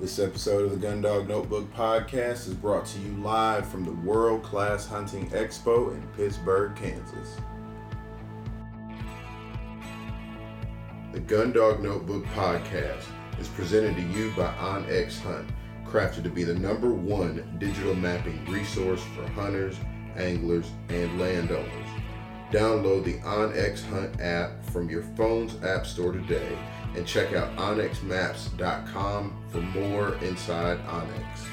This episode of the Gundog Notebook Podcast is brought to you live from the World Class Hunting Expo in Pittsburg, Kansas. The Gundog Notebook Podcast is presented to you by OnX Hunt, crafted to be the number one digital mapping resource for hunters, anglers, and landowners. Download the OnX Hunt app from your phone's app store today and check out onxmaps.com for more inside OnX.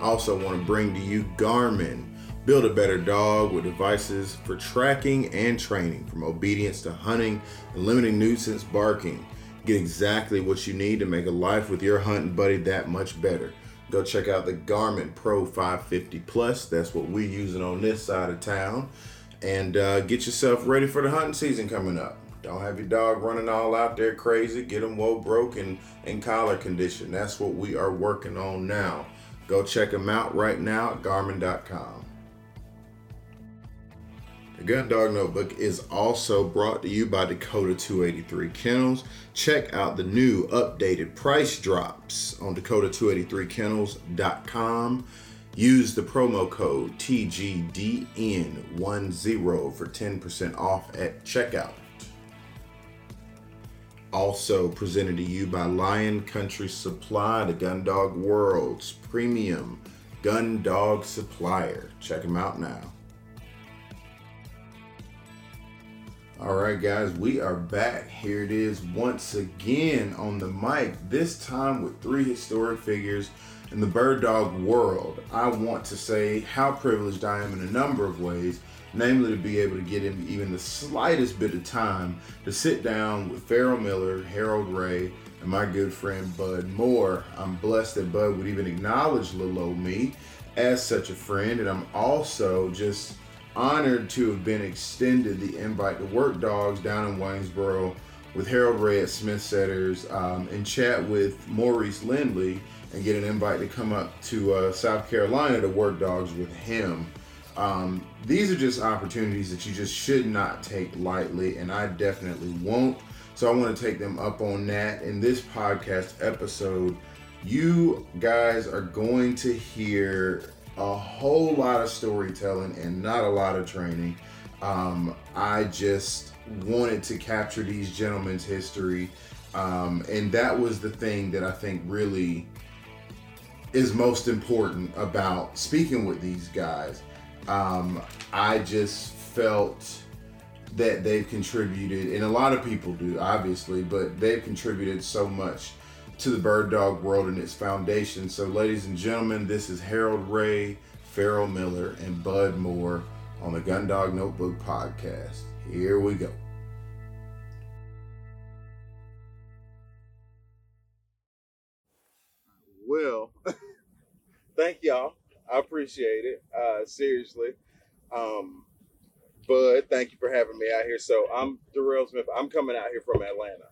I also want to bring to you Garmin. Build a better dog with devices for tracking and training, from obedience to hunting and limiting nuisance barking. Get exactly what you need to make a life with your hunting buddy that much better. Go check out the Garmin Pro 550 Plus. That's what we're using on this side of town and uh, get yourself ready for the hunting season coming up. Don't have your dog running all out there crazy. Get them whoa broken in collar condition. That's what we are working on now. Go check them out right now at Garmin.com. The Gun Dog Notebook is also brought to you by Dakota 283 Kennels. Check out the new updated price drops on Dakota283kennels.com. Use the promo code TGDN10 for 10% off at checkout. Also presented to you by Lion Country Supply, the Gun Dog World's premium gun dog supplier. Check them out now. All right, guys, we are back. Here it is once again on the mic, this time with three historic figures in the bird dog world, I want to say how privileged I am in a number of ways, namely to be able to get him even the slightest bit of time to sit down with Ferrel Miller, Harold Ray, and my good friend Bud Moore. I'm blessed that Bud would even acknowledge little old me as such a friend, and I'm also just honored to have been extended the invite to work dogs down in Waynesboro with Harold Ray at Smith Setters um, and chat with Maurice Lindley and get an invite to come up to uh, South Carolina to work dogs with him. Um, these are just opportunities that you just should not take lightly, and I definitely won't. So I want to take them up on that. In this podcast episode, you guys are going to hear a whole lot of storytelling and not a lot of training. Um, I just wanted to capture these gentlemen's history. Um, and that was the thing that I think really is most important about speaking with these guys. Um, I just felt that they've contributed, and a lot of people do, obviously, but they've contributed so much to the bird dog world and its foundation. So, ladies and gentlemen, this is Harold Ray, Ferrel Miller, and Bud Moore on the Gun Dog Notebook podcast. Here we go. Well, thank y'all. I appreciate it. Uh, seriously. Um, Bud, thank you for having me out here. So I'm Darrell Smith. I'm coming out here from Atlanta.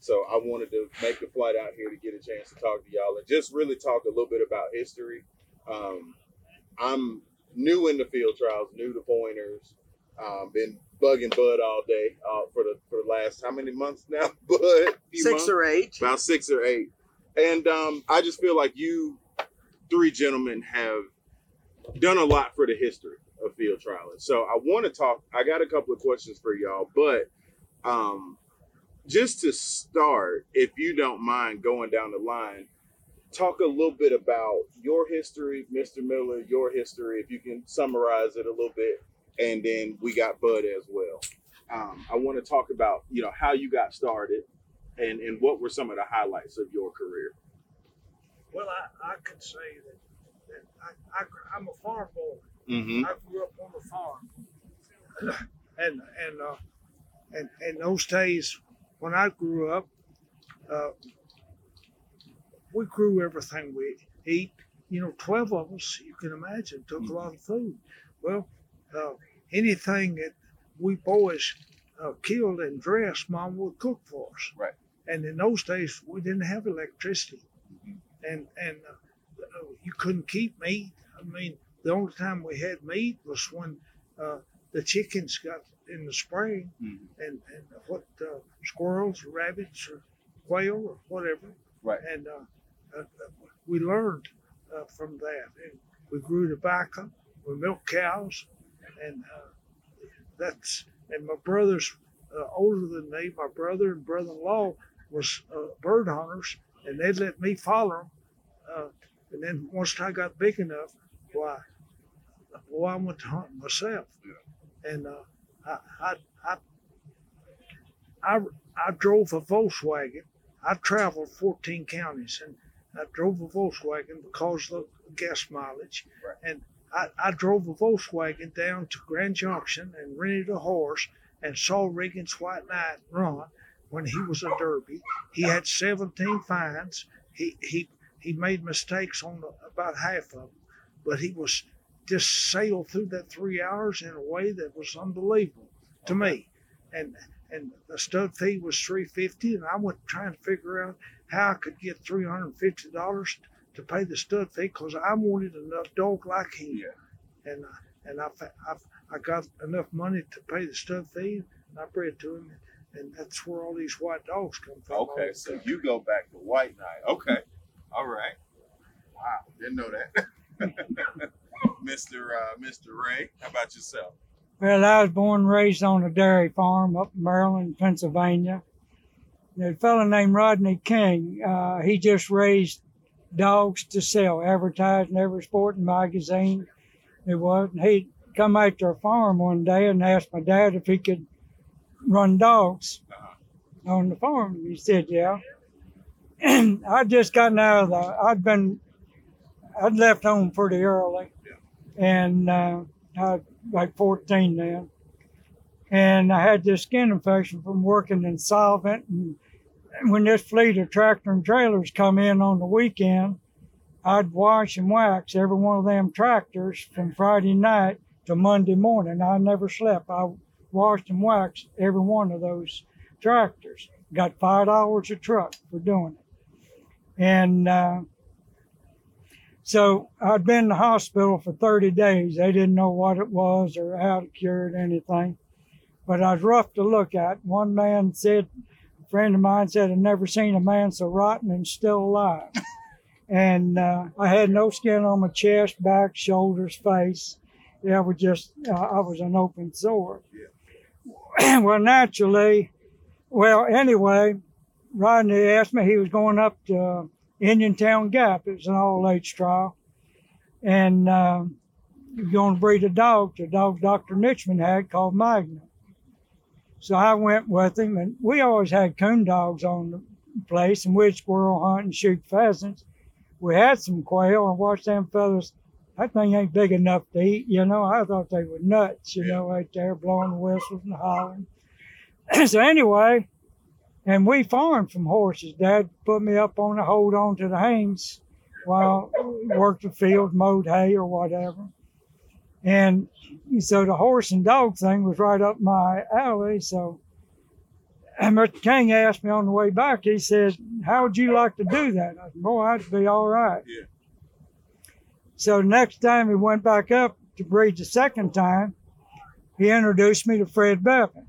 So I wanted to make the flight out here to get a chance to talk to y'all and just really talk a little bit about history. Um, I'm new in the field trials, new to pointers. Um, been bugging Bud all day uh, for the for the last how many months now, Bud? Six months? or eight. About six or eight. And um, I just feel like you three gentlemen have done a lot for the history of field trialing. So I want to talk. I got a couple of questions for y'all, but um, just to start, if you don't mind going down the line, talk a little bit about your history, Mr. Miller, your history, if you can summarize it a little bit, and then we got Bud as well. Um, I want to talk about you know how you got started, and and what were some of the highlights of your career. Well, I, I could say that, that I, I, I'm a farm boy. Mm-hmm. I grew up on the farm, and and uh, and in those days when I grew up, uh, we grew everything we eat. You know, twelve of us, you can imagine, took a lot of food. Well, uh, anything that we boys uh, killed and dressed, Mom would cook for us. Right. And in those days, we didn't have electricity, and and uh, you couldn't keep meat. I mean, the only time we had meat was when uh, the chickens got in the spring, Mhm. and and what uh, squirrels, or rabbits, or quail or whatever. Right. And uh, uh, we learned uh, from that. And we grew tobacco, we milked cows, and uh, that's and my brothers uh, older than me, my brother and brother-in-law was uh, bird hunters, and they let me follow them. Uh, and then once I got big enough, why, well, I went to hunt myself, and uh, I, I, I, I, I drove a Volkswagen. I traveled 14 counties, and I drove a Volkswagen because of the gas mileage, Right. and I, I drove a Volkswagen down to Grand Junction and rented a horse and saw Riggins White Knight run when he was a Derby. He had 17 fines. He he he made mistakes on the, about half of them, but he was just sailed through that three hours in a way that was unbelievable to me. And and the stud fee was 350, and I went trying to figure out how I could get 350 dollars to pay the stud fee because I wanted enough dog like him. Yeah. And and I, I I got enough money to pay the stud fee, and I bred to him, and that's where all these white dogs come from. Okay, so the country. you go back to White Knight. Okay. All right. Wow, didn't know that. Mr. Uh, Mr. Ray, how about yourself? Well, I was born and raised on a dairy farm up in Maryland, Pennsylvania. A fellow named Rodney King, uh, he just raised dogs to sell, advertised in every sporting magazine there was. And he'd come out to our farm one day and asked my dad if he could run dogs Uh-huh. on the farm. He said, yeah. I'd just gotten out of the, I'd been, I'd left home pretty early. And uh, I like 14 then. And I had this skin infection from working in solvent. And when this fleet of tractor and trailers come in on the weekend, I'd wash and wax every one of them tractors from Friday night to Monday morning. I never slept. I washed and waxed every one of those tractors. Got five dollars a truck for doing it. And uh, so I'd been in the hospital for 30 days. They didn't know what it was or how to cure it, anything. But I was rough to look at. One man said, a friend of mine said, I've never seen a man so rotten and still alive. and uh, I had no skin on my chest, back, shoulders, face. Yeah, I was just, uh, I was an open sore. well, naturally, well, anyway, Rodney asked me, he was going up to Indiantown Gap. It was an all age trial. And um, he was going to breed a dog, the dog Dr. Nitchman had called Magnum. So I went with him, and we always had coon dogs on the place, and we'd squirrel hunt and shoot pheasants. We had some quail, and watched them fellas. That thing ain't big enough to eat, you know. I thought they were nuts, you know, right there blowing the whistles and hollering. so anyway, and we farmed from horses. Dad put me up on the hold on to the hames while worked the field, mowed hay or whatever. And so the horse and dog thing was right up my alley. So and Mr. King asked me on the way back, he said, How would you like to do that? I said, Boy, I'd be all right. Yeah. So next time he went back up to breed the second time, he introduced me to Fred Bevan.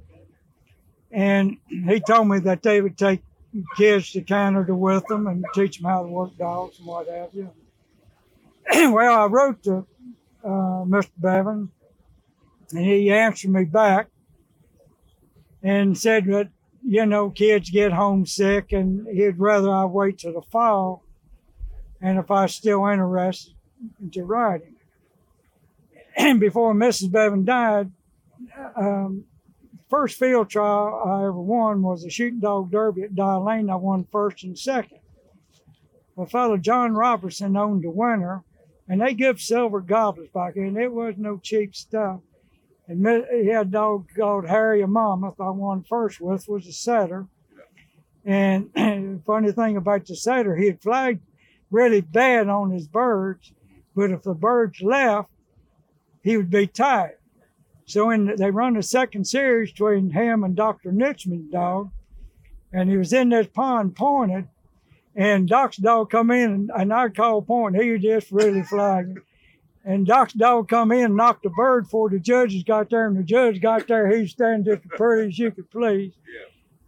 And he told me that they would take kids to Canada with them and teach them how to work dogs and what have you. well, I wrote to uh, Mr. Bevan, and he answered me back and said that, you know, kids get homesick and he'd rather I wait till the fall and if I was still interested to writing. And before Mrs. Bevan died, um, first field trial I ever won was a shooting dog derby at Dye Lane. I won first and second. My fellow John Robertson owned the winner, and they give silver gobblers back and It was no cheap stuff. And he had a dog called Harry a Monmouth. I won first with was a setter. And funny thing about the setter, he had flagged really bad on his birds, but if the birds left, he would be tied. So in they run the second series between him and Dr. Nitchman's dog, and he was in this pond pointed, and Doc's dog come in and, and I called point. He was just really flagging. And Doc's dog come in and knocked the bird before the judges got there, and the judge got there. He was standing just as pretty as you could please.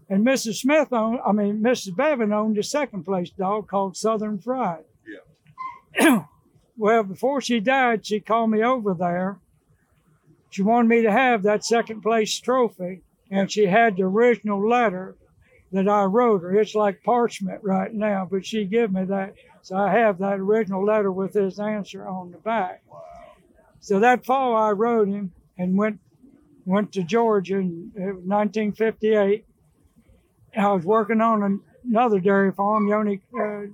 And Mrs. Smith owned, I mean, Mrs. Bevan owned a second place dog called Southern Fried. Yeah. well, before she died, she called me over there. She wanted me to have that second place trophy, and she had the original letter that I wrote her. It's like parchment right now, but she gave me that. So I have that original letter with his answer on the back. Wow. So that fall, I wrote him and went went to Georgia in uh, 1958. I was working on another dairy farm. Only uh,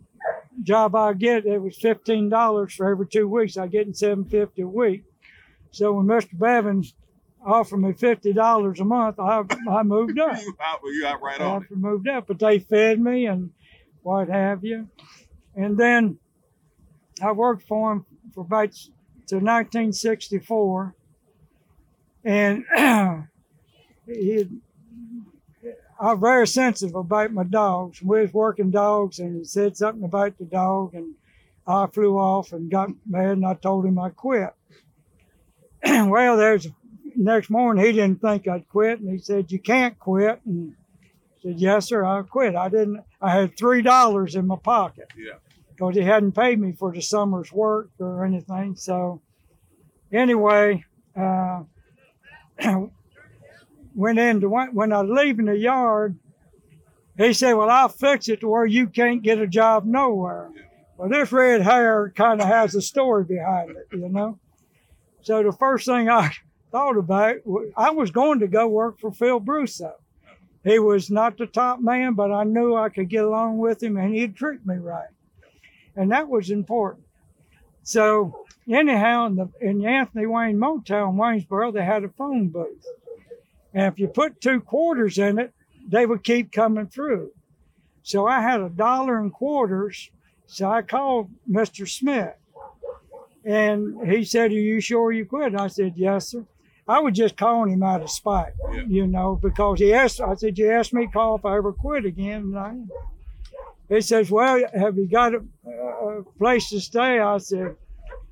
job I get it was fifteen dollars for every two weeks. I get in seven fifty a week. So when Mr. Bevins offered me fifty dollars a month, I I moved up. you out, you out right I on it. moved up, but they fed me and what have you. And then I worked for him for about to 1964, and he. I'm very sensitive about my dogs. We was working dogs, and he said something about the dog, and I flew off and got mad, and I told him I quit. well, there's next morning he didn't think I'd quit, and he said you can't quit, and I said yes sir, I'll quit. I didn't. I had three dollars in my pocket Yeah. because he hadn't paid me for the summer's work or anything. So anyway, uh, went into when I was leaving the yard. He said, "Well, I'll fix it to where you can't get a job nowhere." Well, this red hair kind of has a story behind it, you know. So the first thing I thought about, I was going to go work for Phil Brusso. He was not the top man, but I knew I could get along with him, and he'd treat me right, and that was important. So anyhow, in the, in Anthony Wayne Motel in Waynesboro, they had a phone booth, and if you put two quarters in it, they would keep coming through. So I had a dollar in quarters. So I called Mr. Smith, and he said, "Are you sure you quit?" I said, "Yes, sir." I was just calling him out of spite, Yeah. you know, because he asked. I said, "You asked me to call if I ever quit again." And I, he says, "Well, have you got a, a place to stay?" I said,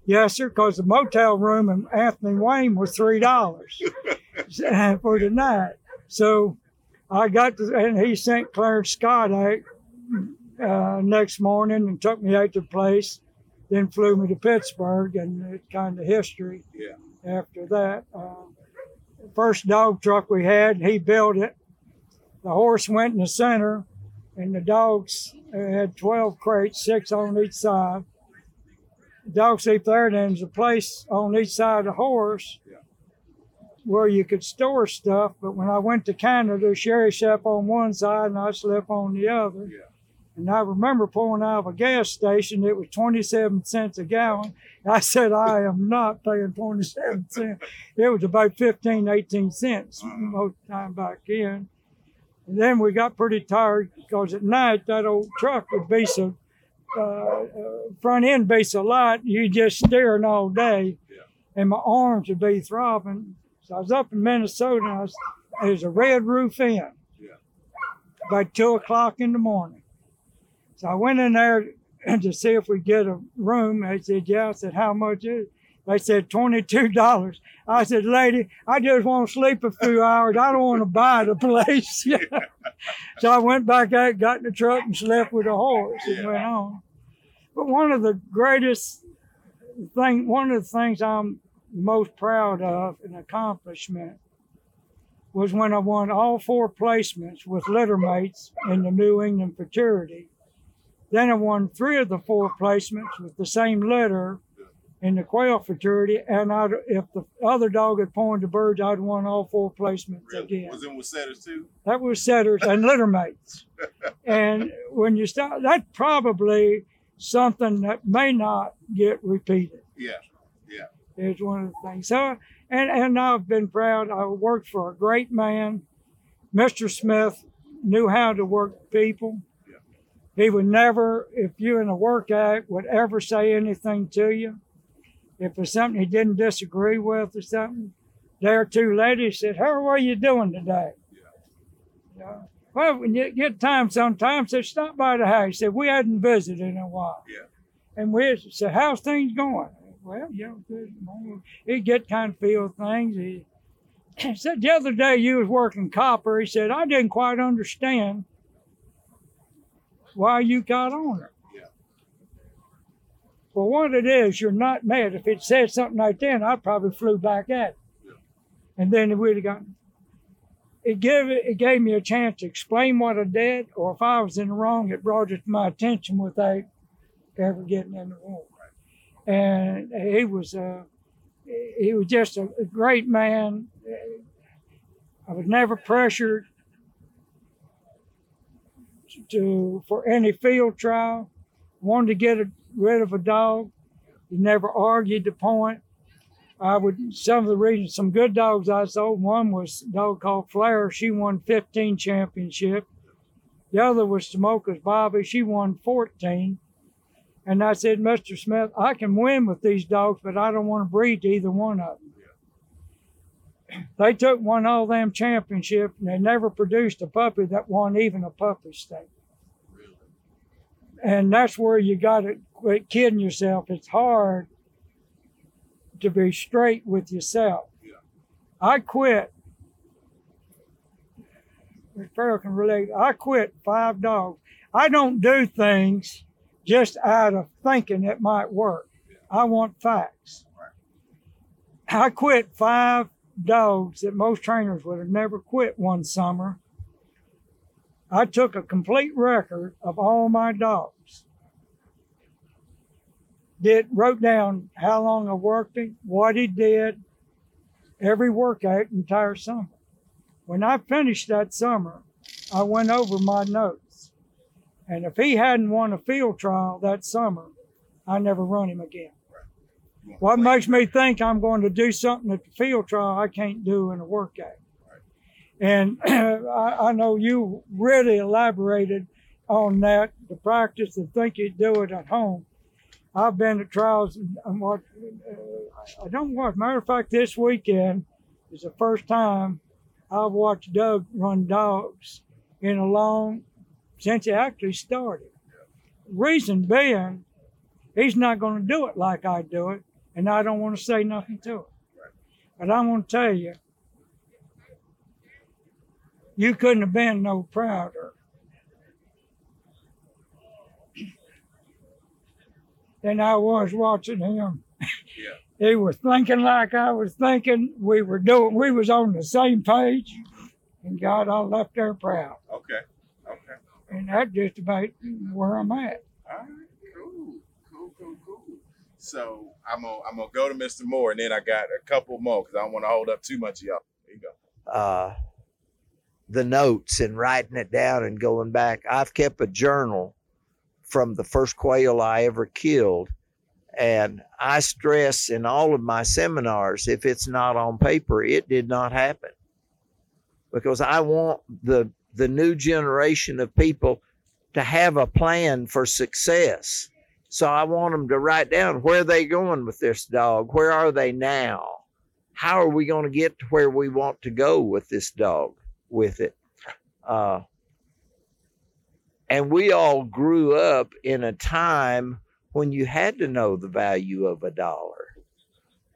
"Yes, sir," because the motel room in Anthony Wayne was three dollars for the night. So I got to, and he sent Clarence Scott out uh, next morning and took me out to the place. Then flew me to Pittsburgh, and it's kind of history Yeah. after that. Uh, first dog truck we had, he built it. The horse went in the center, and the dogs had 12 crates, six on each side. Dog sleep there, then there's a place on each side of the horse Yeah. where you could store stuff. But when I went to Canada, Sherry slept on one side and I slept on the other. Yeah. And I remember pulling out of a gas station, it was 27 cents a gallon. I said, I am not paying 27 cents. It was about 15, 18 cents most time back in. And then we got pretty tired because at night that old truck would be so, uh, front end be a lot. you just staring all day. Yeah. And my arms would be throbbing. So I was up in Minnesota and I was, there's a red roof inn Yeah. about two o'clock in the morning. So I went in there to see if we get a room. They said, yeah. I said, how much is it? They said $22. I said, lady, I just want to sleep a few hours. I don't want to buy the place. so I went back out, got in the truck and slept with the horse and went on. But one of the greatest thing, one of the things I'm most proud of, an accomplishment, was when I won all four placements with litter mates in the New England fraternity. Then I won three of the four placements with the same litter in the quail fraternity, and I'd, if the other dog had pointed the birds, I'd won all four placements Really? again. Was in with setters too? That was setters and litter mates. and when you start, that's probably something that may not get repeated. Yeah. Yeah. Is one of the things. So, and and I've been proud. I worked for a great man, Mr. Smith, knew how to work people. Yeah. He would never, if you're in a workout, would ever say anything to you. If it's something he didn't disagree with or something, there two ladies said, "How are you doing today?" Yeah. Well, when you get time, sometimes they stop by the house. Said we hadn't visited in a while. Yeah. And we said, "How's things going?" Well, you know, good. morning." He'd get kind of feel things. He he said the other day you was working copper. He said I didn't quite understand why you got on her. Well, what it is, you're not mad. If it said something like that, I probably flew back at it, and then it would have gotten. It gave it, it gave me a chance to explain what I did, or if I was in the wrong, it brought it to my attention without ever getting in the wrong. And he was uh, he was just a, a great man. I was never pressured to for any field trial. Wanted to get a, rid of a dog. He never argued the point. I would some of the reasons some good dogs I sold. One was a dog called Flair. She won 15 championship. The other was Smoker's Bobby. She won 14. And I said, Mr. Smith, I can win with these dogs, but I don't want to breed to either one of them. They took one all them championship and they never produced a puppy that won even a puppy state. And that's where you got to quit kidding yourself. It's hard to be straight with yourself. Yeah. I quit. Ferrel can relate. I quit five dogs. I don't do things just out of thinking it might work. Yeah. I want facts. Right. I quit five dogs that most trainers would have never quit one summer. I took a complete record of all my dogs. Did wrote down how long I worked him, what he did, every workout entire summer. When I finished that summer, I went over my notes. And if he hadn't won a field trial that summer, I never run him again. What makes me think I'm going to do something at the field trial I can't do in a workout? And I, I know you really elaborated on that, the practice and think you do it at home. I've been at trials and, and what uh, I don't watch. Matter of fact, this weekend is the first time I've watched Doug run dogs in a long since he actually started. Reason being, he's not going to do it like I do it, and I don't want to say nothing to it. But I'm going to tell you, you couldn't have been no prouder than I was watching him. Yeah. He was thinking like I was thinking. We were doing. We was on the same page, and God, I left there proud. Okay. Okay. And that's just about where I'm at. All right. Cool. Cool. Cool. Cool. So I'm gonna I'm gonna go to Mr. Moore, and then I got a couple more because I don't want to hold up too much of y'all. Here you go. uh, the notes and writing it down and going back. I've kept a journal from the first quail I ever killed. And I stress in all of my seminars if it's not on paper, it did not happen. Because I want the the new generation of people to have a plan for success. So I want them to write down where they going with this dog? Where are they now? How are we going to get to where we want to go with this dog? With it, uh, and we all grew up in a time when you had to know the value of a dollar.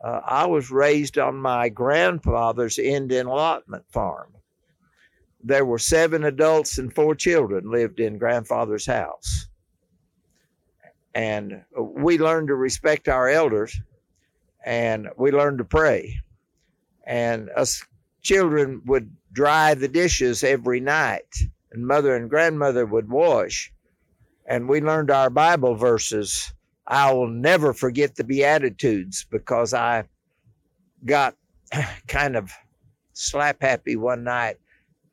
Uh, I was raised on my grandfather's Indian allotment farm. There were seven adults and four children lived in grandfather's house. And we learned to respect our elders and we learned to pray. And us children would dry the dishes every night, and mother and grandmother would wash. And we learned our Bible verses. I will never forget the Beatitudes because I got kind of slap happy one night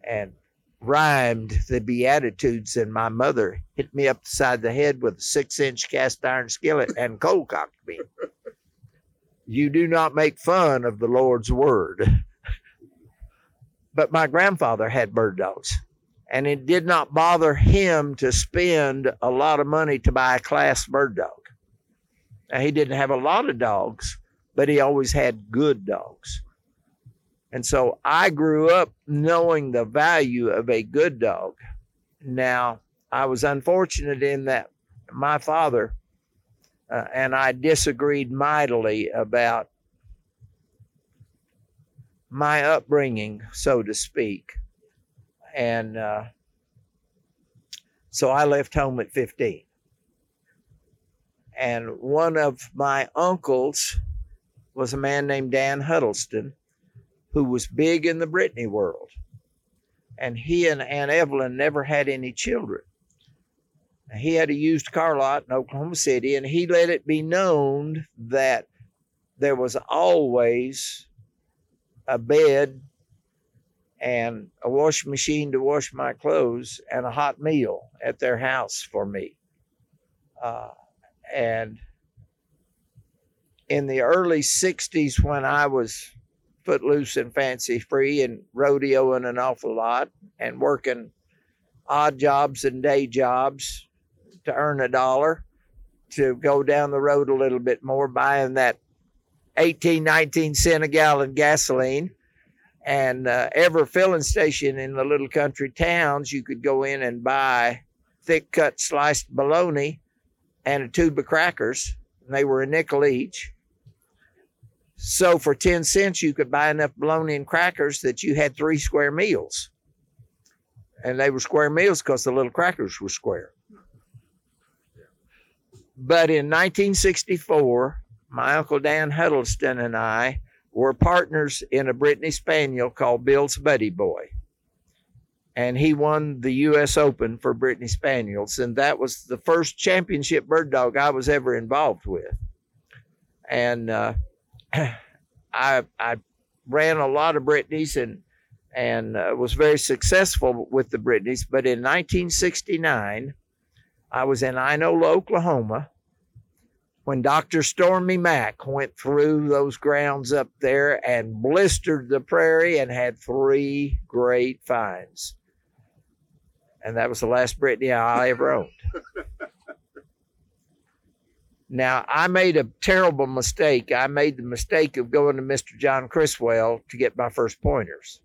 and rhymed the Beatitudes, and my mother hit me upside the head with a six inch cast iron skillet and cold cocked me. You do not make fun of the Lord's word. But my grandfather had bird dogs, and it did not bother him to spend a lot of money to buy a class bird dog. Now, he didn't have a lot of dogs, but he always had good dogs. And so I grew up knowing the value of a good dog. Now, I was unfortunate in that my father uh, and I disagreed mightily about my upbringing, so to speak. And uh, so I left home at 15. And one of my uncles was a man named Dan Huddleston, who was big in the Brittany world. And he and Aunt Evelyn never had any children. He had a used car lot in Oklahoma City, and he let it be known that there was always a bed and a washing machine to wash my clothes and a hot meal at their house for me. Uh, and in the early 60s, when I was footloose and fancy free and rodeoing an awful lot and working odd jobs and day jobs to earn a dollar to go down the road a little bit more, buying that 18, 19 cent a gallon gasoline. And uh, every filling station in the little country towns, you could go in and buy thick cut sliced bologna and a tube of crackers. And they were a nickel each. So for 10 cents, you could buy enough bologna and crackers that you had three square meals. And they were square meals because the little crackers were square. But in 1964, my Uncle Dan Huddleston and I were partners in a Brittany Spaniel called Bill's Buddy Boy. And he won the U.S. Open for Brittany Spaniels. And that was the first championship bird dog I was ever involved with. And uh, I, I ran a lot of Brittany's and, and uh, was very successful with the Brittany's. But in 1969, I was in Inola, Oklahoma when Dr. Stormy Mack went through those grounds up there and blistered the prairie and had three great finds. And that was the last Brittany I ever owned. now, I made a terrible mistake. I made the mistake of going to Mr. John Criswell to get my first pointers.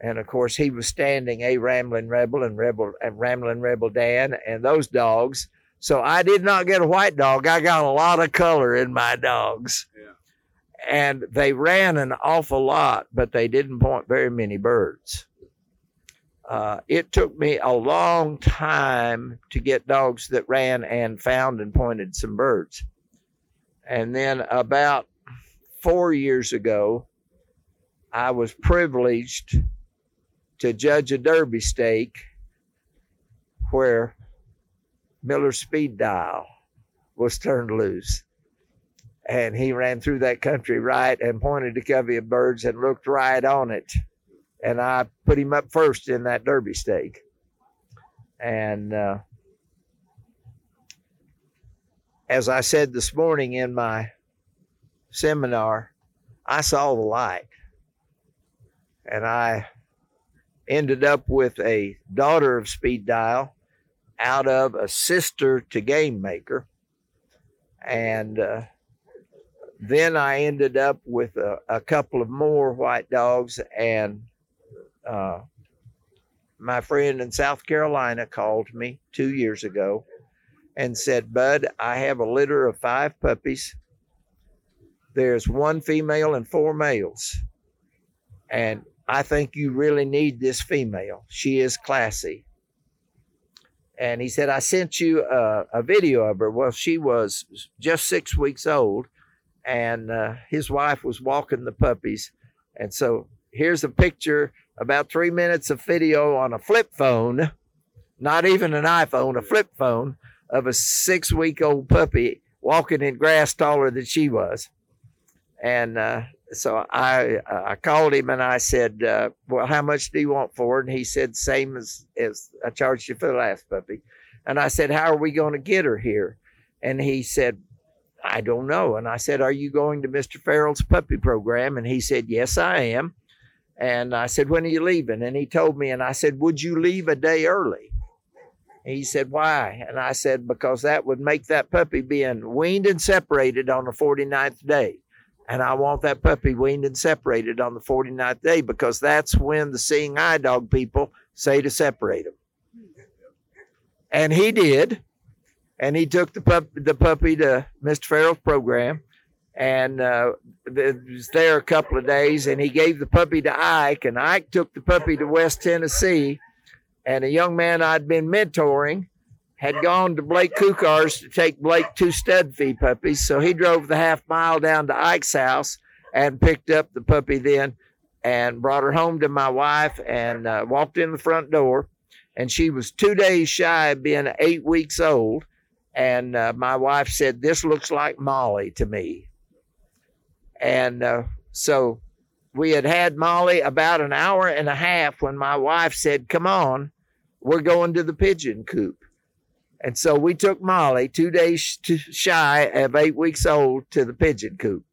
And of course, he was standing a Rambling Rebel and Rebel and Rambling Rebel Dan and those dogs so I did not get a white dog. I got a lot of color in my dogs. Yeah. And they ran an awful lot, but they didn't point very many birds. Uh, it took me a long time to get dogs that ran and found and pointed some birds. And then about four years ago, I was privileged to judge a Derby stake where Miller speed dial was turned loose. And he ran through that country right and pointed to covey of birds and looked right on it. And I put him up first in that Derby stake. And uh, as I said this morning in my seminar, I saw the light. And I ended up with a daughter of Speed Dial out of a sister to game maker. And uh, then I ended up with a, a, couple of more white dogs. And uh, my friend in South Carolina called me two years ago and said, Bud, I have a litter of five puppies. There's one female and four males. And I think you really need this female. She is classy and he said, I sent you a, a, video of her. Well, she was just six weeks old, and uh, his wife was walking the puppies. And so here's a picture, about three minutes of video on a flip phone, not even an iPhone, a flip phone of a six week old puppy walking in grass taller than she was. And uh, so I I called him and I said, uh, "Well, how much do you want for it?" And he said, "Same as as I charged you for the last puppy." And I said, "How are we going to get her here?" And he said, "I don't know." And I said, "Are you going to Mr. Ferrel's puppy program?" And he said, "Yes, I am." And I said, "When are you leaving?" And he told me, and I said, "Would you leave a day early?" And he said, Why? And I said, Because that would make that puppy being weaned and separated on the 49th day. And I want that puppy weaned and separated on the 49th day because that's when the seeing eye dog people say to separate them. And he did. And he took the, pup, the puppy to Mr. Ferrel's program. and uh, was there a couple of days. And he gave the puppy to Ike, and Ike took the puppy to West Tennessee. And a young man I'd been mentoring had gone to Blake Kukar's to take Blake two stud fee puppies. So he drove the half mile down to Ike's house and picked up the puppy then and brought her home to my wife and uh, walked in the front door. And she was two days shy of being eight weeks old. And uh, my wife said, This looks like Molly to me. And uh, so we had had Molly about an hour and a half when my wife said, Come on, we're going to the pigeon coop. And so we took Molly, two days shy of eight weeks old, to the pigeon coop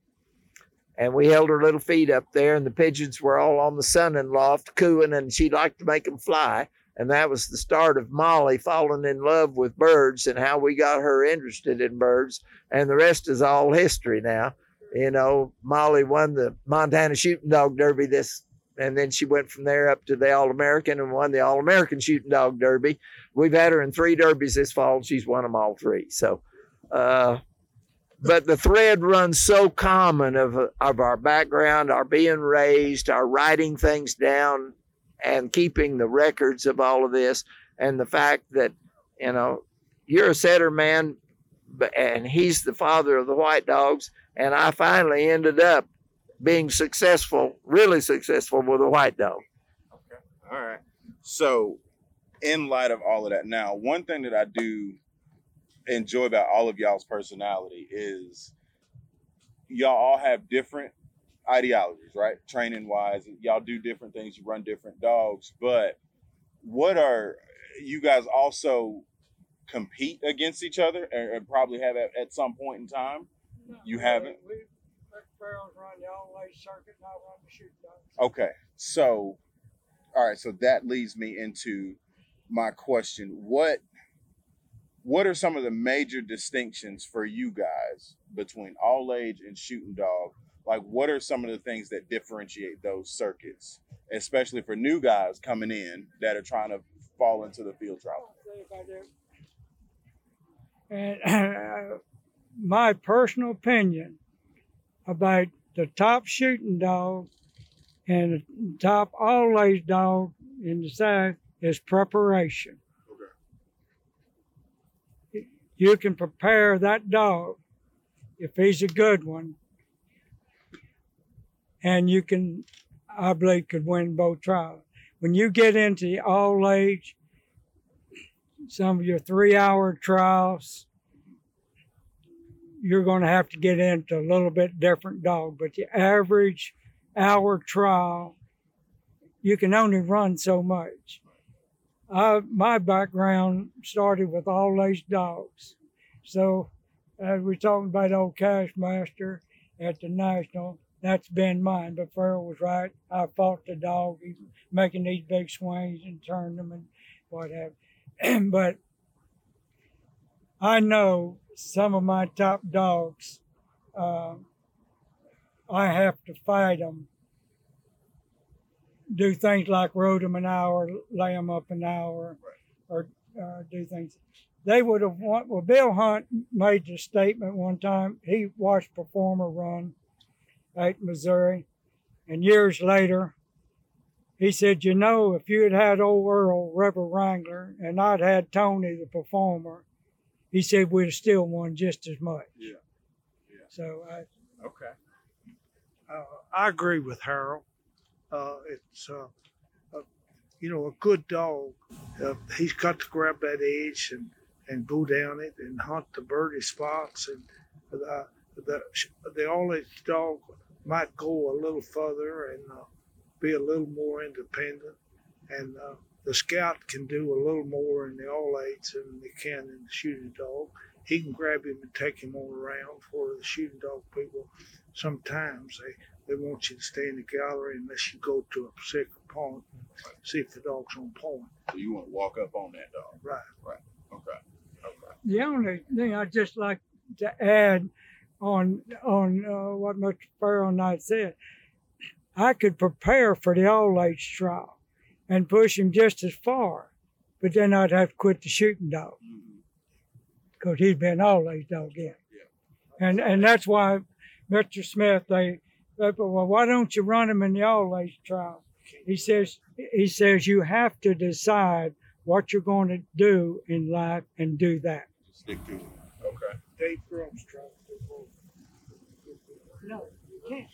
and we held her little feet up there, and the pigeons were all on the sunning loft cooing, and she liked to make them fly. And that was the start of Molly falling in love with birds and how we got her interested in birds. And the rest is all history now. You know, Molly won the Montana Shooting Dog Derby this, and then she went from there up to the All American and won the All American Shooting Dog Derby. We've had her in three derbies this fall, and she's won them all three. So, uh, but the thread runs so common of of our background, our being raised, our writing things down, and keeping the records of all of this, and the fact that you know you're a setter man, and he's the father of the white dogs, and I finally ended up being successful, really successful with a white dog. Okay, all right. So, in light of all of that, now one thing that I do enjoy about all of y'all's personality is y'all all have different ideologies, right? Training wise, y'all do different things, you run different dogs, but what are you guys also compete against each other and, probably have at, at, some point in time? No, you haven't? We, Okay, so all right, so that leads me into my question. What what are some of the major distinctions for you guys between all age and shooting dog? Like, what are some of the things that differentiate those circuits, especially for new guys coming in that are trying to fall into the field trial? And uh, my personal opinion about the top shooting dog and the top all age dog in the South is preparation you can prepare that dog if he's a good one, and you can, I believe, could win both trials. When you get into the all age, some of your three hour trials, you're going to have to get into a little bit different dog. But the average hour trial, you can only run so much. I, my background started with all these dogs. So, as we're talking about old Cashmaster at the National, that's been mine. But Ferrel was right. I fought the dog, making these big swings and turned them and what have but I know some of my top dogs, uh, I have to fight them do things like road them an hour, lay them up an hour, or uh, do things. They would have want. Well, Bill Hunt made the statement one time. He watched Performer run at Missouri, and years later, he said, "You know, if you had had old Earl Rubber Wrangler and I'd had Tony the Performer, he said we'd have still won just as much." Yeah. Yeah. So I. Okay. Uh, I agree with Harold. Uh, it's uh, a, you know a good dog. Uh, he's got to grab that edge and, and go down it and hunt the birdie spots and the the the all age dog might go a little further and uh, be a little more independent and uh, the scout can do a little more in the all age than they can in the shooting dog. He can grab him and take him on around for the shooting dog people. Sometimes they they want you to stay in the gallery unless you go to a particular point and see if the dog's on point. So you want to walk up on that dog? Right. Right. Okay. Okay. The only thing I'd just like to add on on uh, what Mr. Ferrel Knight said, I could prepare for the all age trial and push him just as far, but then I'd have to quit the shooting dog because mm-hmm. he'd been all age dog again. Yeah. And and that's why Mr. Smith, they, they well, why don't you run him in the all age trial? He says, he says you have to decide what you're going to do in life and do that. Stick to it. Okay. Dave Grubbs tried to do both. No, you can't.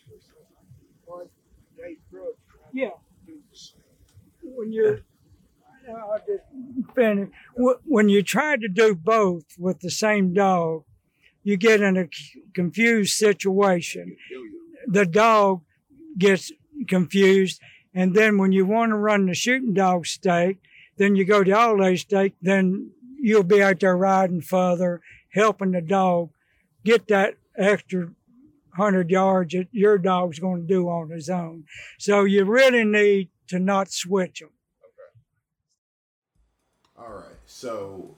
But Dave Grubbs tried Yeah. to do the same. When you're I just finish. When you try to do both with the same dog, you get in a confused situation. The dog gets confused, and then when you want to run the shooting dog stake, then you go to all day stake, then you'll be out there riding further, helping the dog get that extra hundred yards that your dog's going to do on his own. So you really need to not switch them. Okay. All right. So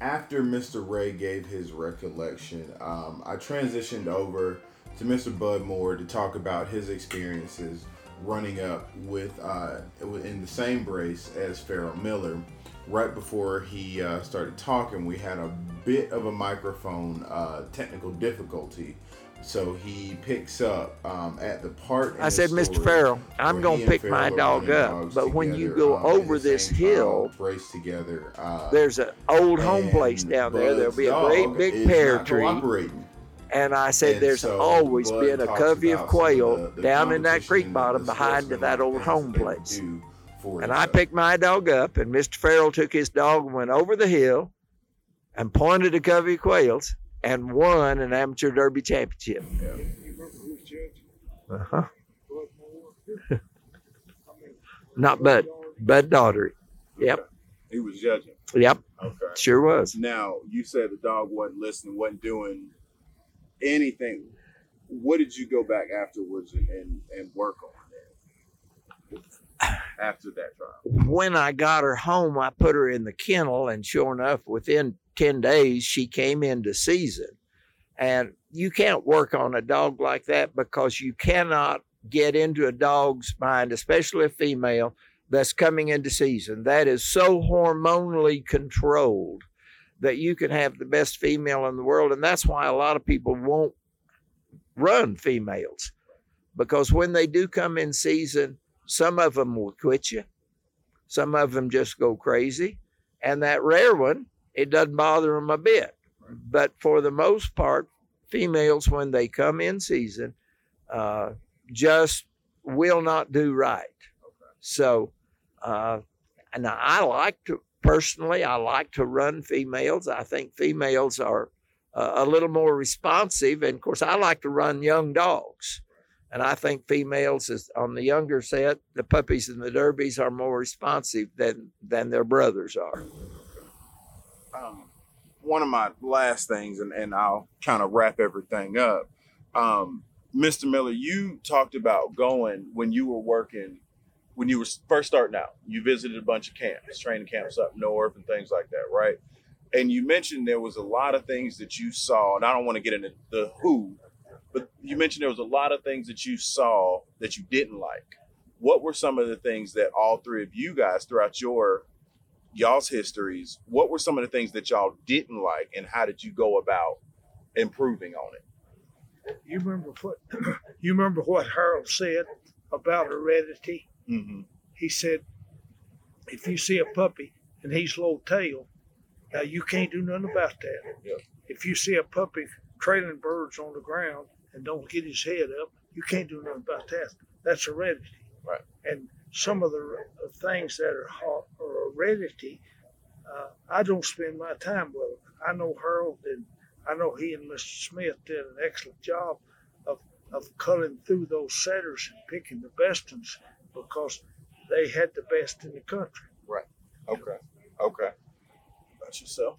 after Mr. Ray gave his recollection, um, I transitioned over to Mr. Bud Moore to talk about his experiences running up with uh, in the same brace as Ferrel Miller. Right before he uh, started talking, we had a bit of a microphone uh, technical difficulty. So he picks up um, at the part. I said, Mr. Ferrel, I'm going to pick my dog up. But when you go um, over this hill, trial, race together. Uh, there's an old home place down there. There'll be a great big pear tree. And I said, And there's so always Bud been a covey of quail the- the down in that creek bottom behind that old home that they would place. And I picked my dog up, and Mr. Ferrel took his dog and went over the hill and pointed a covey of quails and won an amateur derby championship. You remember who's judging? Uh-huh. Bud Moore? I mean, Not Bud, Bud Daughtery. Yep. Okay. He was judging. Yep, Okay. sure was. Now you said the dog wasn't listening, wasn't doing anything. What did you go back afterwards and, and, and work on then? After that trial? when I got her home, I put her in the kennel, and sure enough, within 10 days, she came into season. And you can't work on a dog like that because you cannot get into a dog's mind, especially a female that's coming into season. That is so hormonally controlled that you can have the best female in the world. And that's why a lot of people won't run females because when they do come in season, some of them will quit you. Some of them just go crazy. And that rare one, it doesn't bother them a bit. But for the most part, females, when they come in season, uh, just will not do right. So, uh, and I like to, personally, I like to run females. I think females are uh, a little more responsive. And of course, I like to run young dogs. And I think females is on the younger set, the puppies and the derbies are more responsive than than their brothers are. um, one of my last things, and, and I'll kind of wrap everything up. Um, Mr. Miller, you talked about going when you were working, when you were first starting out. You visited a bunch of camps, training camps up north, and things like that, right? And you mentioned there was a lot of things that you saw, and I don't want to get into the who, you mentioned there was a lot of things that you saw that you didn't like. What were some of the things that all three of you guys throughout your y'all's histories, what were some of the things that y'all didn't like, and how did you go about improving on it? You remember what you remember what Harold said about heredity? Mm-hmm. He said, if you see a puppy and he's low tail, now you can't do nothing about that. Yeah. If you see a puppy trailing birds on the ground and don't get his head up, you can't do nothing about that. That's heredity. Right. And some of the uh, things that are, ho- are heredity, uh, I don't spend my time with them. I know Harold and I know he and Mr. Smith did an excellent job of, of culling through those setters and picking the best ones because they had the best in the country. Right. Okay. Okay. About yourself.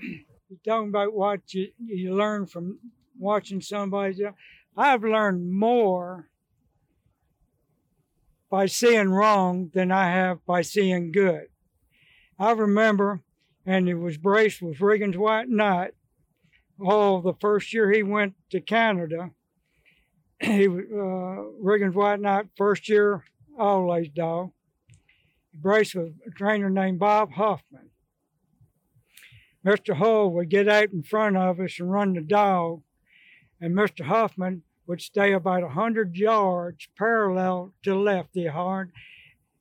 You're talking about what you, you learn from watching somebody. I've learned more by seeing wrong than I have by seeing good. I remember, and it was Brace with Riggins White Knight. Oh, the first year he went to Canada, he was uh, Riggins White Knight, first year all age dog. Brace with a trainer named Bob Huffman. Mr. Hull would get out in front of us and run the dog, and Mr. Huffman would stay about a hundred yards parallel to the left the hard.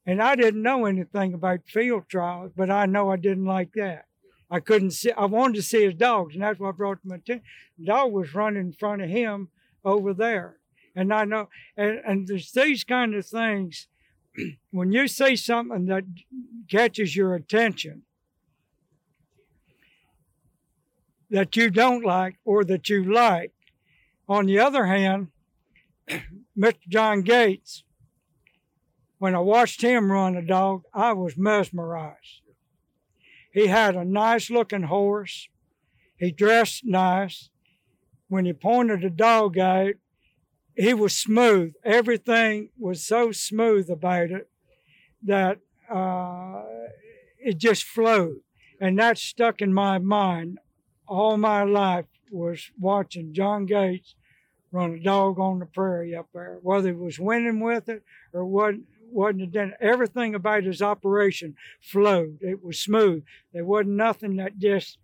And I didn't know anything about field trials, but I know I didn't like that. I couldn't see. I wanted to see his dogs, and that's what brought my attention. The dog was running in front of him over there, and I know. And and there's these kind of things. When you see something that catches your attention, that you don't like or that you like. On the other hand, Mr. John Gates, when I watched him run a dog, I was mesmerized. He had a nice looking horse. He dressed nice. When he pointed the dog out, he was smooth. Everything was so smooth about it that uh, it just flowed. And that stuck in my mind all my life was watching John Gates run a dog on the prairie up there, whether he was winning with it or wasn't. Wasn't done everything about his operation flowed. It was smooth. There wasn't nothing that just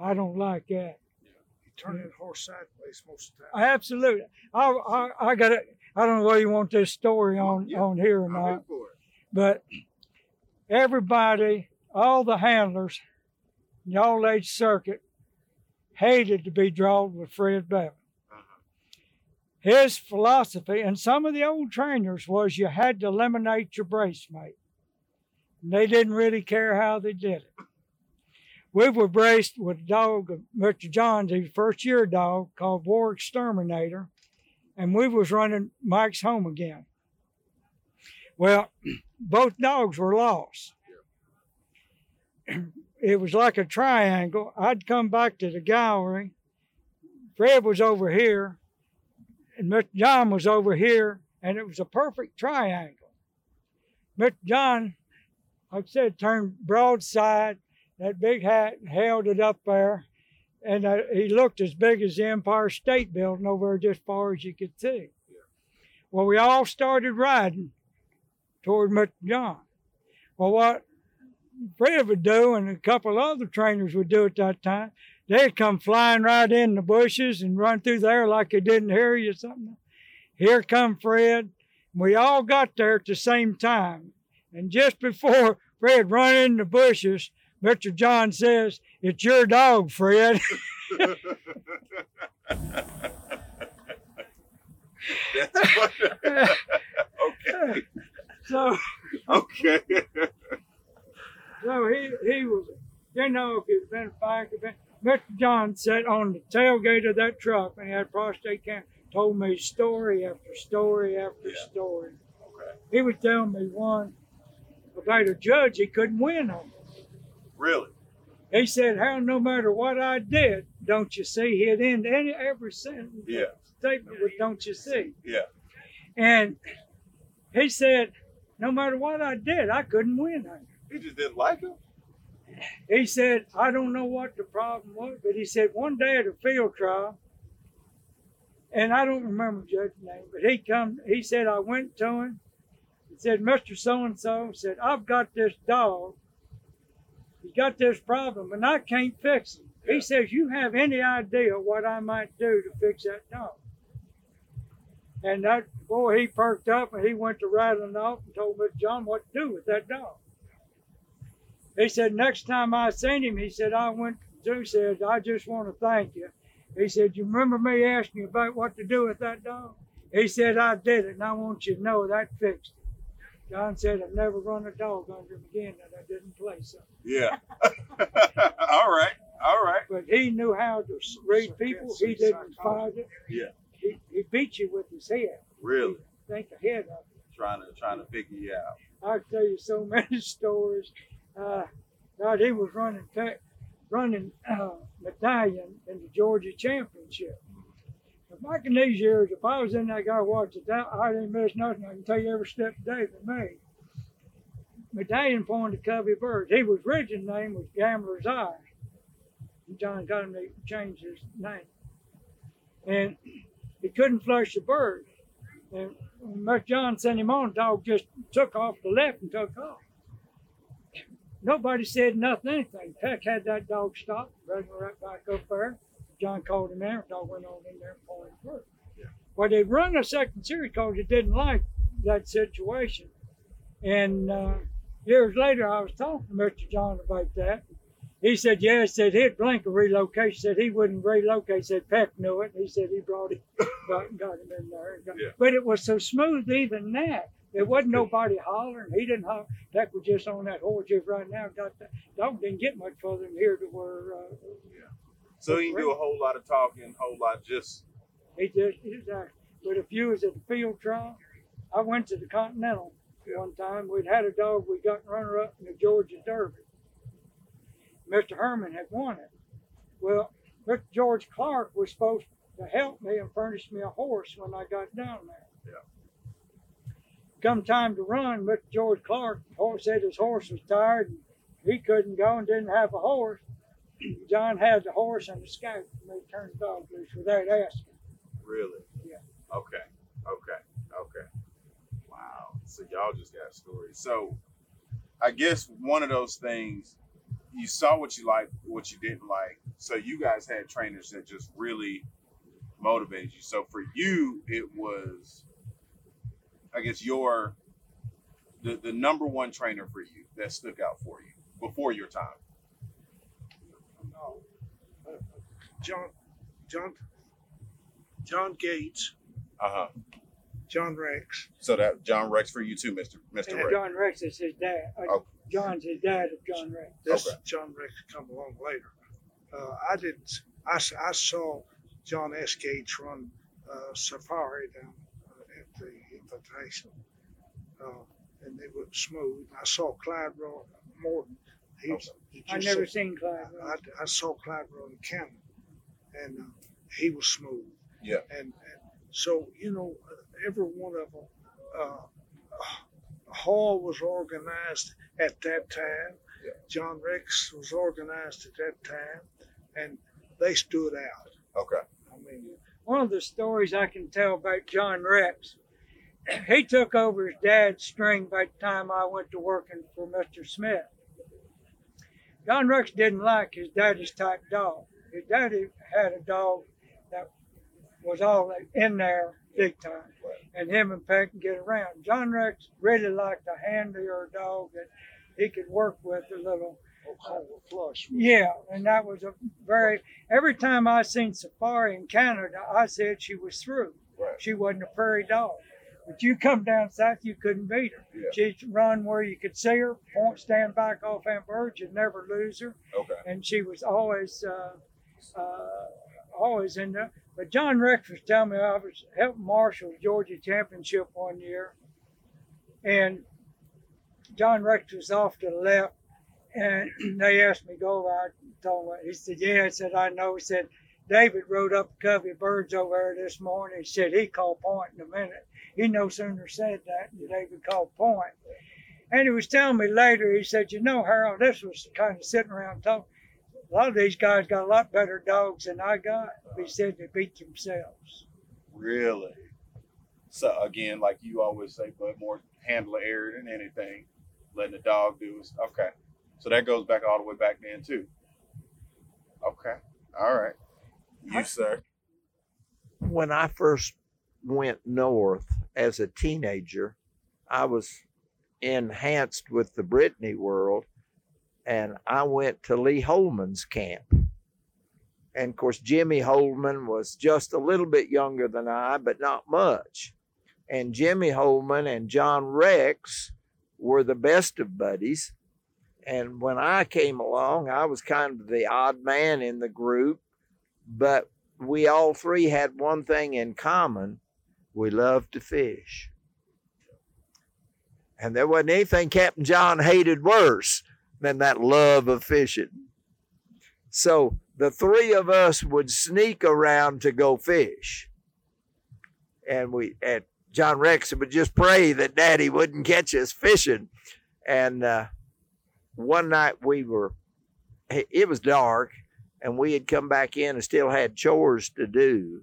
I don't like that. He turned that horse sideways most of the time. Absolutely. I I, I got it. I don't know whether you want this story on Yeah. on here or not, ready for it. but everybody, all the handlers, the all age circuit, hated to be drawn with Fred Bevan. Uh-huh. His philosophy, and some of the old trainers, was you had to eliminate your brace mate. And they didn't really care how they did it. We were braced with a dog of Mr. John's, his first year dog called War Exterminator, and we was running Mike's home again. Well, both dogs were lost. It was like a triangle. I'd come back to the gallery. Fred was over here, and Mr. John was over here, and it was a perfect triangle. Mr. John, like I said, turned broadside, that big hat, and held it up there, and uh, he looked as big as the Empire State Building over there, just far as you could see. Well, we all started riding toward Mr. John. Well, what Fred would do, and a couple other trainers would do at that time, they'd come flying right in the bushes and run through there like they didn't hear you or something. Here come Fred. We all got there at the same time. And just before Fred run in the bushes, Mr. John says, It's your dog, Fred. That's what, okay. so Okay. So he, he was, you know, if it's been a fact, if Mr. John sat on the tailgate of that truck and he had prostate cancer, told me story after story after Yeah. story. Okay. He was telling me one about a judge he couldn't win on. Really? He said, How no matter what I did, don't you see? He'd end any every sentence Yeah. statement with don't you see? Yeah. And he said, No matter what I did, I couldn't win. He just didn't like him? He said, I don't know what the problem was, but he said one day at a field trial, and I don't remember Judge's name, but he come, he said I went to him and said, Mr. So and so said, I've got this dog. He's got this problem and I can't fix it. Yeah. He says, You have any idea what I might do to fix that dog? And that boy, he perked up and he went to rattling off and told Mr. John what to do with that dog. He said, next time I seen him, he said, I went to, said, I just want to thank you. He said, you remember me asking you about what to do with that dog? He said, I did it, and I want you to know that fixed it. John said, I've never run a dog under him again that I didn't play something. Yeah. all right. All right. But he knew how to read people. He didn't fight it. Yeah. He, he beat you with his head. Really? Think ahead of it. Trying to trying to figure you out. I tell you so many stories. Uh, God, he was running running uh, medallion in the Georgia Championship. Back in these years, if I was in that guy watching that, I didn't miss nothing. I can tell you every step the day. Medallion pointed to Covey Bird. He was original name was Gambler's Eye. John to change his name. And he couldn't flush the bird. And Mr. John sent him on, dog just took off the left and took off. Nobody said nothing, anything. Peck had that dog stop, brought him right back up there. John called him in, dog went on in there and pulled him through. Yeah. Well, they run a second series because they didn't like that situation. And uh, years later, I was talking to Mr. John about that. He said, yeah, he said he'd blank a relocation. Said he wouldn't relocate. Said Peck knew it. He said he brought him, got, got him in there. Got- Yeah. But it was so smooth, even that. There wasn't nobody hollering. He didn't holler. Peck was just on that horse just right now. Got that dog didn't get much further than here to where uh, So he can do a whole lot of talking, a whole lot just he just there. But if you was at the field trial, I went to the Continental one time. We'd had a dog. We got runner up in the Georgia Derby. Mr. Herman had won it. Well, Mr. George Clark was supposed to help me and furnish me a horse when I got down there. Yeah. Come time to run, Mr. George Clark horse said his horse was tired and he couldn't go and didn't have a horse. John had the horse and the scout and they turned the dog loose without asking. really. Yeah. Okay. Okay. Okay. Wow. So y'all just got stories. So I guess one of those things you saw what you liked, what you didn't like. So you guys had trainers that just really motivated you. So for you, it was, I guess, your the, the number one trainer for you that stuck out for you before your time. No. Uh, John, John, John Gates, Uh huh. John Rex, So that John Rex for you too, Mister Mister Rex. John Rex is his dad. Uh, Oh. John's his dad of John Rex. This Okay. John Rex come along later. Uh, I didn't. I, I saw John S. Gates run uh, Safari down at uh, and they were smooth. I saw Clyde Roy Morton. He was, did you I never see- seen Clyde. I, I saw Clyde Roy Cannon, and uh, he was smooth. Yeah. And, and so you know, every one of them. Uh, Hall was organized at that time. Yeah. John Rex was organized at that time, and they stood out. Okay. I mean, One of the stories I can tell about John Rex, he took over his dad's string by the time I went to working for Mr. Smith. John Rex didn't like his daddy's type dog. His daddy had a dog that was all in there big time. And him and Peck can get around. John Rex really liked a handier dog that he could work with a little. O'Connell Flush. Yeah, and that was a very. Every time I seen Safari in Canada, I said she was through. Right. She wasn't a prairie dog. But you come down south, you couldn't beat her. Yeah. She'd run where you could see her, point, stand back off and bird, you'd never lose her. Okay. And she was always, uh, uh, always in there. But John Rex was telling me I was helping marshal the Georgia Championship one year, and John Rex was off to the left, and they asked me to go over. I told him, he said, "Yeah." I said, "I know." He said, "David rode up a covey of birds over there this morning." He said he called point in a minute. He no sooner said that than David called point. And he was telling me later, he said, "You know, Harold, this was kind of sitting around talking. A lot of these guys got a lot better dogs than I got." He said they beat themselves. Really? So again, like you always say, but more handler error than anything. Letting the dog do is okay. So that goes back all the way back then too. Okay. All right. You sir. when I first went north as a teenager, I was enhanced with the Brittany world, and I went to Lee Holman's camp. And of course, Jimmy Holman was just a little bit younger than I, but not much. And Jimmy Holman and John Rex were the best of buddies. And when I came along, I was kind of the odd man in the group, but we all three had one thing in common we loved to fish. And there wasn't anything Captain John hated worse than that love of fishing. So the three of us would sneak around to go fish. And we and John Rex would just pray that Daddy wouldn't catch us fishing. And uh, one night we were, it was dark, and we had come back in and still had chores to do.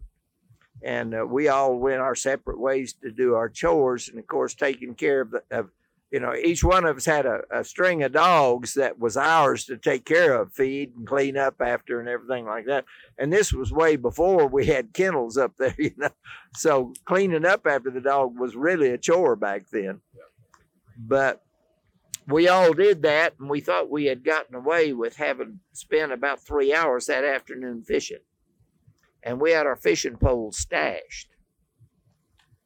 And uh, we all went our separate ways to do our chores, and of course, taking care of, the, of you know, each one of us had a, a string of dogs that was ours to take care of, feed and clean up after and everything like that. And this was way before we had kennels up there, you know. So cleaning up after the dog was really a chore back then. But we all did that, and we thought we had gotten away with having spent about three hours that afternoon fishing. And we had our fishing poles stashed.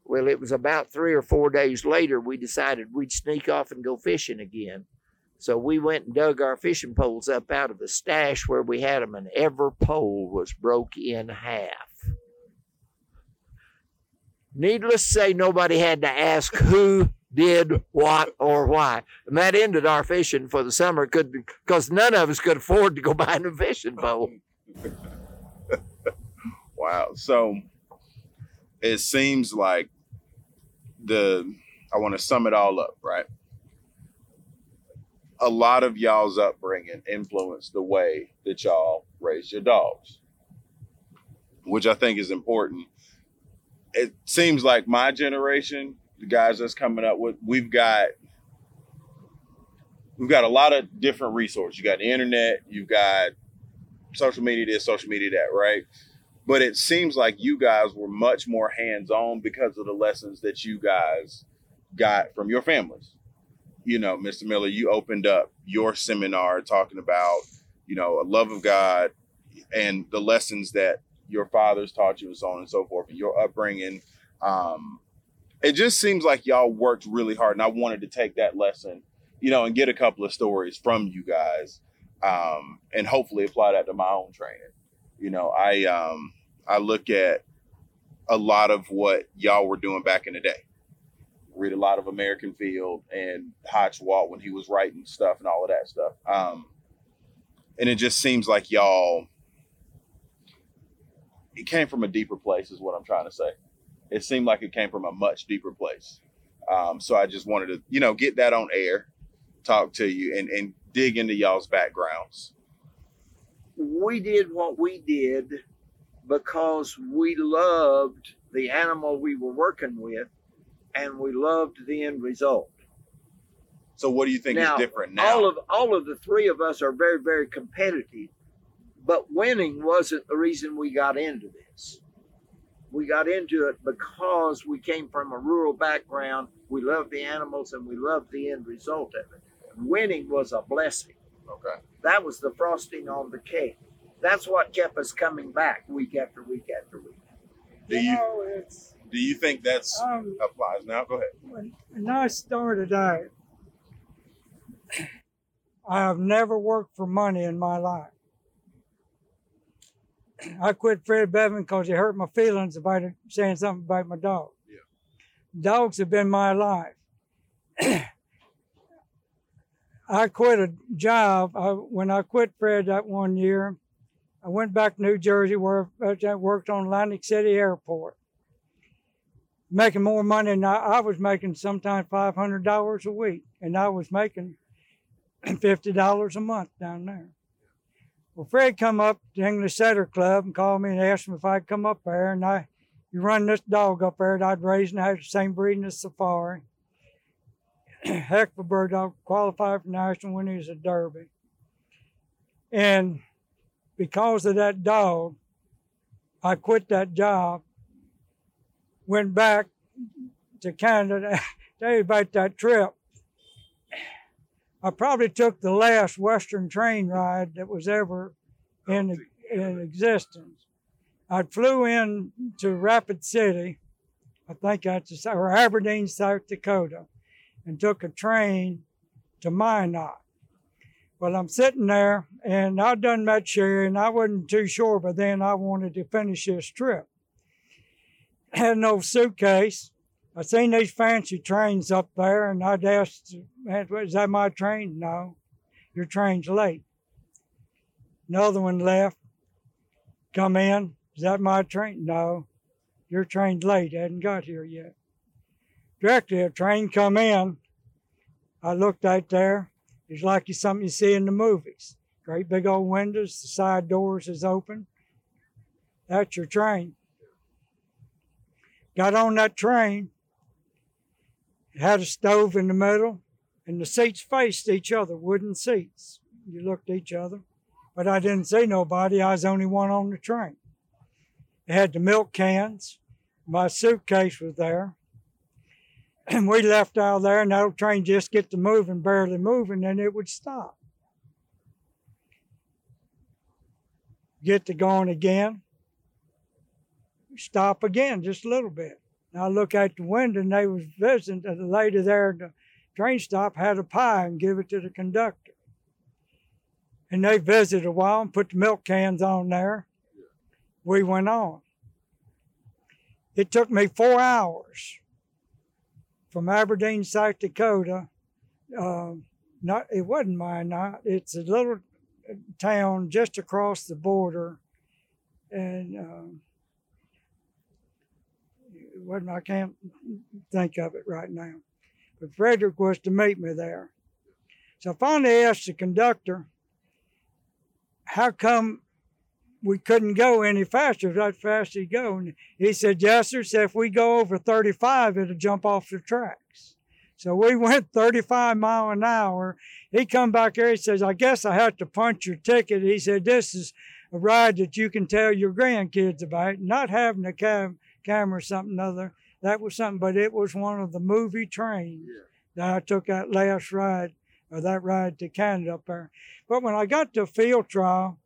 Well, it was about three or four days later we decided we'd sneak off and go fishing again. So we went and dug our fishing poles up out of the stash where we had them, and every pole was broke in half. Needless to say, nobody had to ask who did what or why. And that ended our fishing for the summer because none of us could afford to go buy a fishing pole. wow. So it seems like the I want to sum it all up, right? A lot of y'all's upbringing influenced the way that y'all raise your dogs, which I think is important. It seems like my generation, the guys that's coming up with, we've got we've got a lot of different resources. You got the internet, you've got social media this, social media that, right? But it seems like you guys were much more hands-on because of the lessons that you guys got from your families. You know mr miller you opened up your seminar talking about you know a love of god and the lessons that your fathers taught you and so on and so forth and your upbringing. Um, it just seems like y'all worked really hard and i wanted to take that lesson you know and get a couple of stories from you guys um, and hopefully apply that to my own training you know, I um I look at a lot of what y'all were doing back in the day. Read a lot of American Field and Hodge Walt when he was writing stuff and all of that stuff. Um, and it just seems like y'all it came from a deeper place is what I'm trying to say. It seemed like it came from a much deeper place. Um, so I just wanted to, you know, get that on air, talk to you and, and dig into y'all's backgrounds we did what we did because we loved the animal we were working with and we loved the end result. So what do you think now, is different now? All of all of the three of us are very, very competitive, but winning wasn't the reason we got into this. We got into it because we came from a rural background. We loved the animals and we loved the end result of it. Winning was a blessing. Okay. That was the frosting on the cake. That's what kept us coming back week after week after week. Do you, you know, do you think that's um, applies now? Go ahead. When, when I started out, I have never worked for money in my life. I quit Fred Bevan because he hurt my feelings about saying something about my dog. Yeah. Dogs have been my life. I quit a job. I, when I quit Fred that one year, I went back to New Jersey where uh, I worked on Atlantic City Airport, making more money than I, I was making sometimes $500 a week, and I was making $50 a month down there. Well, Fred come up to English Setter Club and called me and asked me if I'd come up there, and I, you run this dog up there that I'd raised and had the same breed as Safari. heck of a bird dog, qualified for national when he was a Derby. And because of that dog, I quit that job, went back to Canada. You about that trip. I probably took the last Western train ride that was ever in, in existence. I flew in to Rapid City, I think that's or Aberdeen, South Dakota and took a train to Minot. Well, I'm sitting there and I done met Sherry and I wasn't too sure, but then I wanted to finish this trip. Had no suitcase. I seen these fancy trains up there and I'd asked, is that my train? No, your train's late. Another one left. Come in. Is that my train? No, your train's late. Hadn't got here yet directly a train come in. I looked out there. It's like it's something you see in the movies. Great big old windows, the side doors is open. That's your train. Got on that train. It had a stove in the middle, and the seats faced each other, wooden seats. You looked at each other, but I didn't see nobody. I was only one on the train. It had the milk cans. My suitcase was there. And we left out there, and that train just get to moving, barely moving, and it would stop. Get to going again. Stop again, just a little bit. And I look out the window, and they was visiting. The lady there at the train stop had a pie and give it to the conductor. And they visited a while and put the milk cans on there. We went on. It took me four hours from Aberdeen, South Dakota. Uh, not it wasn't Minot. It's a little town just across the border, and um, it wasn't. I can't think of it right now. But Frederick was to meet me there. So I finally asked the conductor, "How come we couldn't go any faster. That fast he'd go. And he said, Yes, sir. Said if we go over 35, it'll jump off the tracks. So we went 35 mile an hour. He come back here. He says, I guess I have to punch your ticket. He said, This is a ride that you can tell your grandkids about. Not having a cam- camera or something other. That was something, but it was one of the movie trains yeah. that I took that last ride or that ride to Canada up there. But when I got to field trial,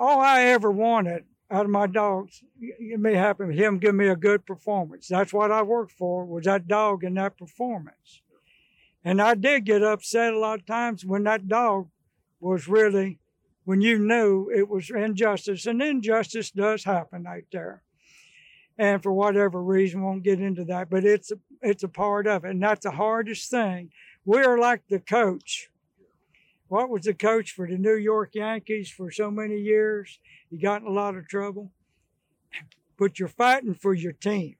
all I ever wanted out of my dogs, it may happen him give me a good performance. That's what I worked for was that dog and that performance. And I did get upset a lot of times when that dog was really, when you knew it was injustice, and injustice does happen out there. And for whatever reason, won't get into that, but it's a, it's a part of it, and that's the hardest thing. We're like the coach what was the coach for the New York Yankees for so many years? He got in a lot of trouble. But you're fighting for your team.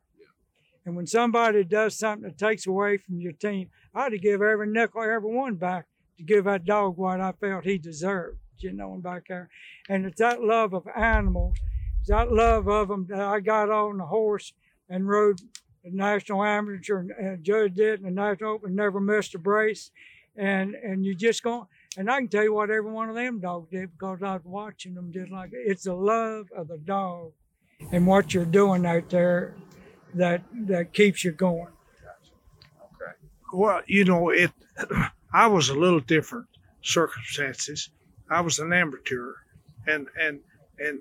And when somebody does something that takes away from your team, I had to give every nickel, every one back to give that dog what I felt he deserved, you know, and back there. And it's that love of animals, it's that love of them that I got on the horse and rode the national amateur and judged it and the national open, never missed a brace. And and you just go and I can tell you what every one of them dogs did because I was watching them just like it's the love of the dog and what you're doing out there that that keeps you going. Okay. Well, you know, it I was a little different circumstances. I was an amateur and and and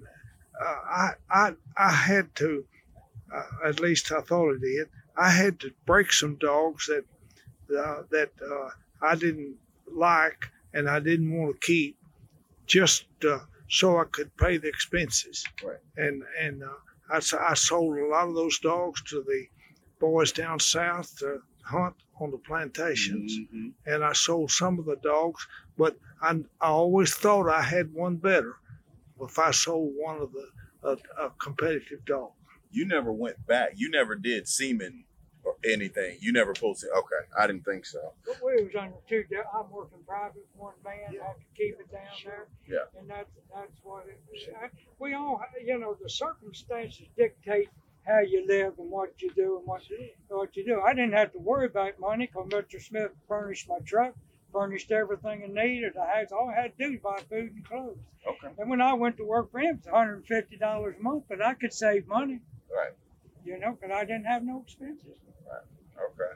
uh, I I I had to uh, at least I thought I did. I had to break some dogs that uh, that uh, I didn't like and I didn't want to keep just uh, so I could pay the expenses. Right. And and uh, I, I sold a lot of those dogs to the boys down south to hunt on the plantations, mm-hmm. and I sold some of the dogs, but I, I always thought I had one better if I sold one of the a, a competitive dog. You never went back. You never did semen or anything. You never posted. Okay, I didn't think so. But we was under two. I'm working private, one man. Yeah. I have to keep it down there. Yeah. And that's that's what it. I, we all, you know, the circumstances dictate how you live and what you do and what what you do. I didn't have to worry about money because Mr. Smith furnished my truck, furnished everything I needed. I had all I had to do was buy food and clothes. Okay. And when I went to work for him, it's 150 dollars a month, but I could save money. Right. You know, because I didn't have no expenses. Okay.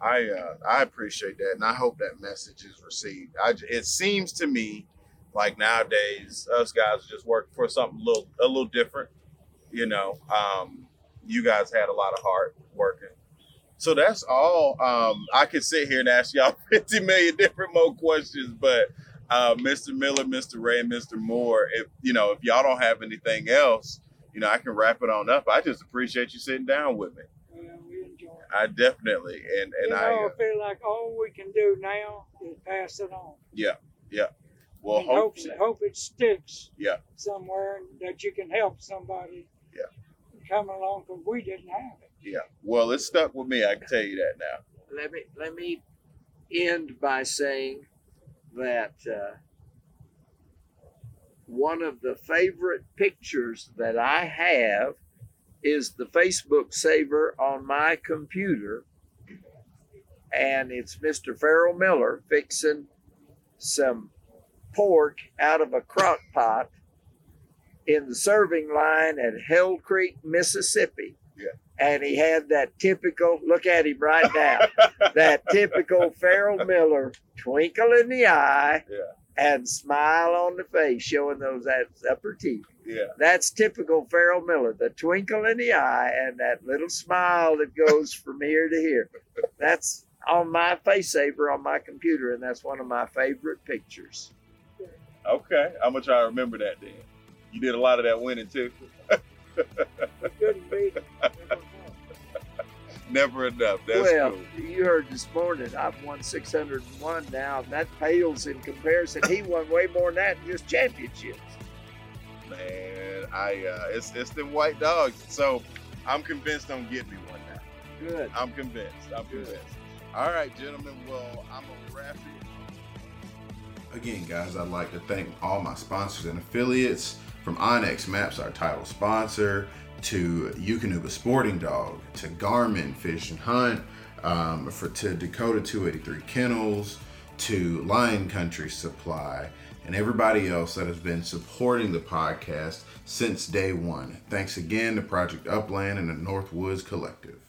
I uh, I appreciate that, and I hope that message is received. I, it seems to me like nowadays us guys just work for something a little a little different. You know, um, you guys had a lot of heart working. So that's all. Um, I could sit here and ask y'all 50 million different more questions, but uh, Mr. Miller, Mr. Ray, Mr. Moore, if you know, if y'all don't have anything else, you know, I can wrap it on up. I just appreciate you sitting down with me. We enjoy. I definitely and and you know, I, uh, feel like all we can do now is pass it on. Yeah, yeah. Well, and hope hope it sticks. Yeah. Somewhere that you can help somebody. Yeah. Come along because we didn't have it. Yeah. Well, it stuck with me. I can tell you that now. Let me let me end by saying that uh, one of the favorite pictures that I have is the Facebook saver on my computer. and it's Mr. Ferrel Miller fixing some pork out of a crock pot in the serving line at Hell Creek, Mississippi. Yeah. And he had that typical look at him right now, that typical Ferrel Miller twinkle in the eye Yeah. And smile on the face, showing those that upper teeth. Yeah. That's typical Ferrel Miller, the twinkle in the eye and that little smile that goes from here to here. That's on my face saver on my computer, and that's one of my favorite pictures. Okay. I'm gonna try to remember that then. You did a lot of that winning too. Couldn't beat him. Never enough. That's well, cool. you heard this morning, I've won 601 now, and that pales in comparison. He won way more than that in just championships. Man, I uh it's it's the white dogs. So I'm convinced I'm getting me one now. Good. I'm convinced. I'm Good. convinced. All right, gentlemen. Well, I'm gonna wrap it. Again, guys, I'd like to thank all my sponsors and affiliates from onX Maps, our title sponsor, to Eukanuba Sporting Dog, to Garmin Fish and Hunt, um, for to Dakota 283 Kennels, to Lion Country Supply, and everybody else that has been supporting the podcast since day one. Thanks again to Project Upland and the Northwoods Collective.